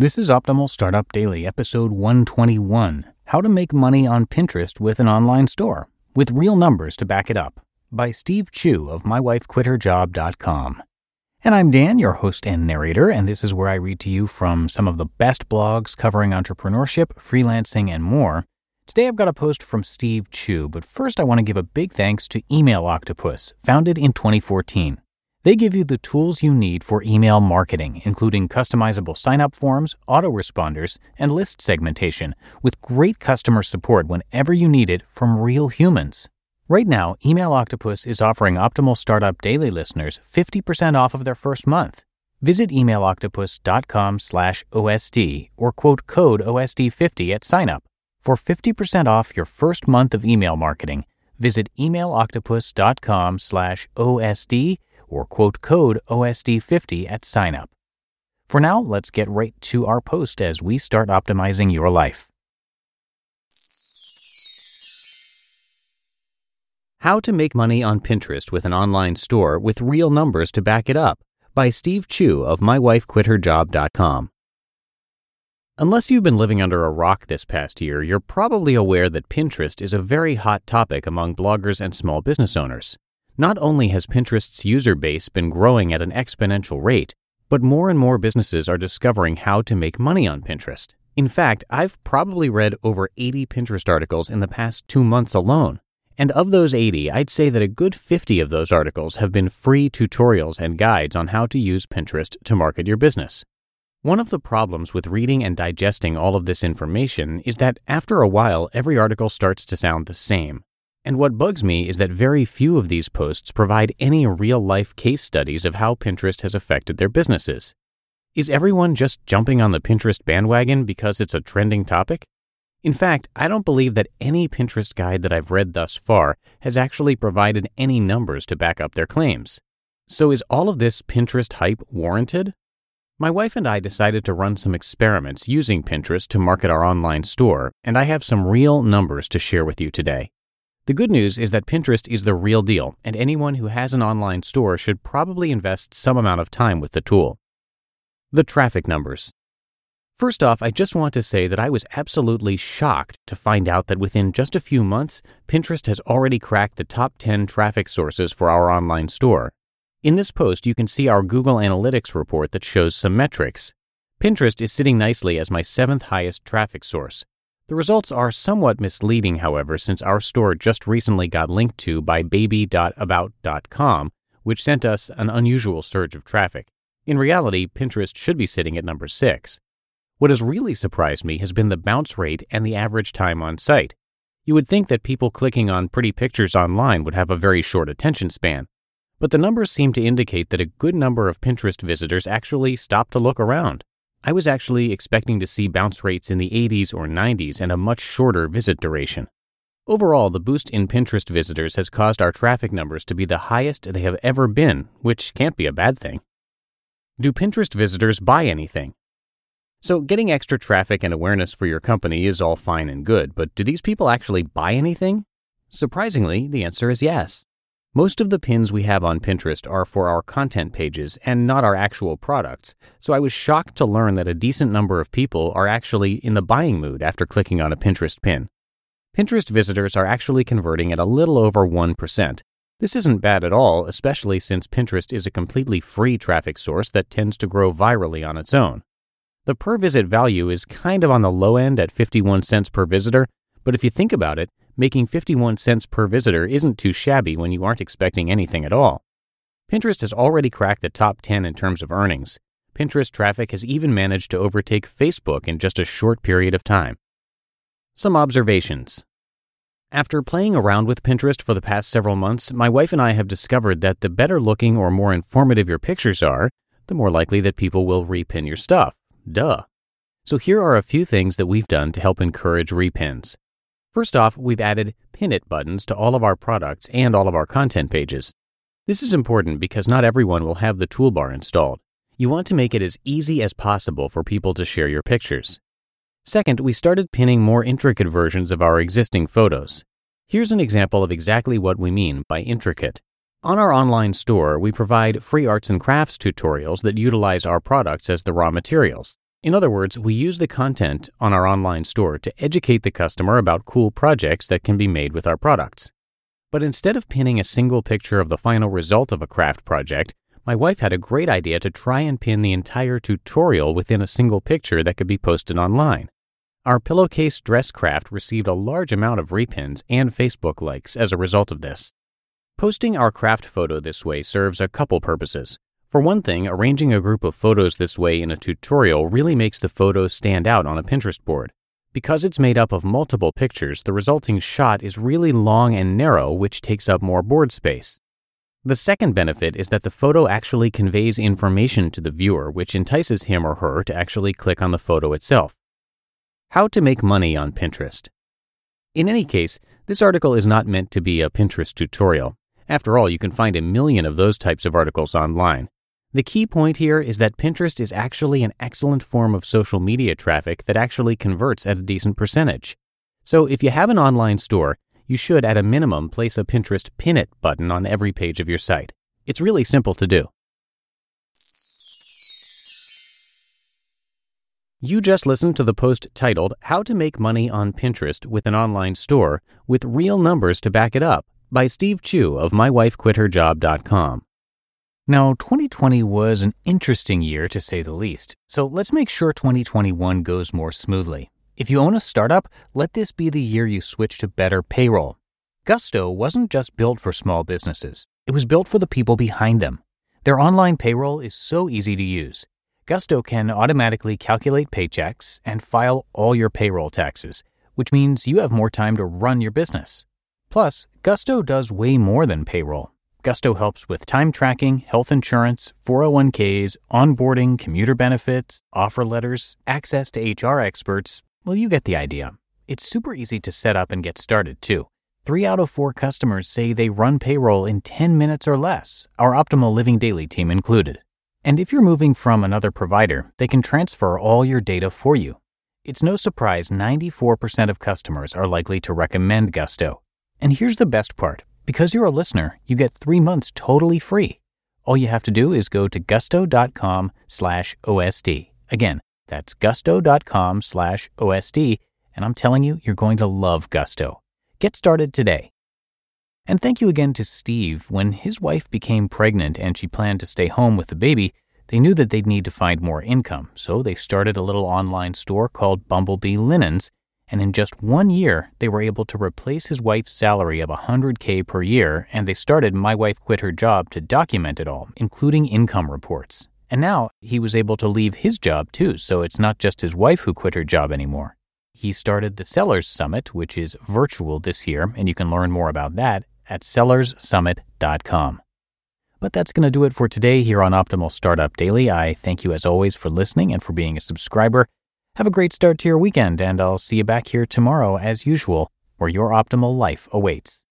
This is Optimal Startup Daily, episode 121 How to Make Money on Pinterest with an Online Store, with real numbers to back it up, by Steve Chou of MyWifeQuitHerJob.com. And I'm Dan, your host and narrator, and this is where I read to you from some of the best blogs covering entrepreneurship, freelancing, and more. Today I've got a post from Steve Chou, but first I want to give a big thanks to Email Octopus, founded in 2014. They give you the tools you need for email marketing, including customizable sign up forms, autoresponders, and list segmentation, with great customer support whenever you need it from real humans. Right now, Email Octopus is offering Optimal Startup Daily listeners 50% off of their first month. Visit emailoctopus.com slash OSD or quote code OSD50 at signup. For 50% off your first month of email marketing, visit emailoctopus.com slash OSD or quote code OSD50 at signup. For now, let's get right to our post as we start optimizing your life. How to Make Money on Pinterest with an Online Store with Real Numbers to Back It Up by Steve Chou of MyWifeQuitHerJob.com. Unless you've been living under a rock this past year, you're probably aware that Pinterest is a very hot topic among bloggers and small business owners. Not only has Pinterest's user base been growing at an exponential rate, but more and more businesses are discovering how to make money on Pinterest. In fact, I've probably read over 80 Pinterest articles in the past two months alone. And of those 80, I'd say that a good 50 of those articles have been free tutorials and guides on how to use Pinterest to market your business. One of the problems with reading and digesting all of this information is that after a while, every article starts to sound the same. And what bugs me is that very few of these posts provide any real life case studies of how Pinterest has affected their businesses. Is everyone just jumping on the Pinterest bandwagon because it's a trending topic? In fact, I don't believe that any Pinterest guide that I've read thus far has actually provided any numbers to back up their claims. So is all of this Pinterest hype warranted? My wife and I decided to run some experiments using Pinterest to market our online store, and I have some real numbers to share with you today. The good news is that Pinterest is the real deal, and anyone who has an online store should probably invest some amount of time with the tool. The traffic numbers. First off, I just want to say that I was absolutely shocked to find out that within just a few months, Pinterest has already cracked the top 10 traffic sources for our online store. In this post, you can see our Google Analytics report that shows some metrics. Pinterest is sitting nicely as my seventh highest traffic source, the results are somewhat misleading, however, since our store just recently got linked to by baby.about.com, which sent us an unusual surge of traffic. In reality, Pinterest should be sitting at number 6. What has really surprised me has been the bounce rate and the average time on site. You would think that people clicking on pretty pictures online would have a very short attention span, but the numbers seem to indicate that a good number of Pinterest visitors actually stop to look around. I was actually expecting to see bounce rates in the 80s or 90s and a much shorter visit duration. Overall, the boost in Pinterest visitors has caused our traffic numbers to be the highest they have ever been, which can't be a bad thing. Do Pinterest visitors buy anything? So, getting extra traffic and awareness for your company is all fine and good, but do these people actually buy anything? Surprisingly, the answer is yes. Most of the pins we have on Pinterest are for our content pages and not our actual products, so I was shocked to learn that a decent number of people are actually in the buying mood after clicking on a Pinterest pin. Pinterest visitors are actually converting at a little over 1%. This isn't bad at all, especially since Pinterest is a completely free traffic source that tends to grow virally on its own. The per visit value is kind of on the low end at 51 cents per visitor, but if you think about it, making 51 cents per visitor isn't too shabby when you aren't expecting anything at all. Pinterest has already cracked the top 10 in terms of earnings. Pinterest traffic has even managed to overtake Facebook in just a short period of time. Some observations. After playing around with Pinterest for the past several months, my wife and I have discovered that the better looking or more informative your pictures are, the more likely that people will repin your stuff. Duh. So here are a few things that we've done to help encourage repins. First off, we've added Pin It buttons to all of our products and all of our content pages. This is important because not everyone will have the toolbar installed. You want to make it as easy as possible for people to share your pictures. Second, we started pinning more intricate versions of our existing photos. Here's an example of exactly what we mean by intricate. On our online store, we provide free arts and crafts tutorials that utilize our products as the raw materials. In other words, we use the content on our online store to educate the customer about cool projects that can be made with our products. But instead of pinning a single picture of the final result of a craft project, my wife had a great idea to try and pin the entire tutorial within a single picture that could be posted online. Our pillowcase dress craft received a large amount of repins and Facebook likes as a result of this. Posting our craft photo this way serves a couple purposes. For one thing, arranging a group of photos this way in a tutorial really makes the photos stand out on a Pinterest board. Because it's made up of multiple pictures, the resulting shot is really long and narrow, which takes up more board space. The second benefit is that the photo actually conveys information to the viewer, which entices him or her to actually click on the photo itself. How to make money on Pinterest. In any case, this article is not meant to be a Pinterest tutorial. After all, you can find a million of those types of articles online. The key point here is that Pinterest is actually an excellent form of social media traffic that actually converts at a decent percentage. So if you have an online store, you should at a minimum place a Pinterest Pin It button on every page of your site. It's really simple to do. You just listened to the post titled How to Make Money on Pinterest with an Online Store with Real Numbers to Back It Up by Steve Chou of MyWifeQuitHerJob.com. Now, 2020 was an interesting year to say the least, so let's make sure 2021 goes more smoothly. If you own a startup, let this be the year you switch to better payroll. Gusto wasn't just built for small businesses, it was built for the people behind them. Their online payroll is so easy to use. Gusto can automatically calculate paychecks and file all your payroll taxes, which means you have more time to run your business. Plus, Gusto does way more than payroll. Gusto helps with time tracking, health insurance, 401ks, onboarding, commuter benefits, offer letters, access to HR experts, well, you get the idea. It's super easy to set up and get started, too. Three out of four customers say they run payroll in 10 minutes or less, our Optimal Living Daily team included. And if you're moving from another provider, they can transfer all your data for you. It's no surprise 94% of customers are likely to recommend Gusto. And here's the best part because you're a listener, you get three months totally free. All you have to do is go to gusto.com slash OSD. Again, that's gusto.com slash OSD, and I'm telling you, you're going to love Gusto. Get started today. And thank you again to Steve. When his wife became pregnant and she planned to stay home with the baby, they knew that they'd need to find more income, so they started a little online store called Bumblebee Linens, and in just one year, they were able to replace his wife's salary of 100K per year, and they started My Wife Quit Her Job to document it all, including income reports. And now he was able to leave his job too, so it's not just his wife who quit her job anymore. He started the Sellers Summit, which is virtual this year, and you can learn more about that at sellerssummit.com. But that's going to do it for today here on Optimal Startup Daily. I thank you as always for listening and for being a subscriber. Have a great start to your weekend, and I'll see you back here tomorrow as usual, where your optimal life awaits.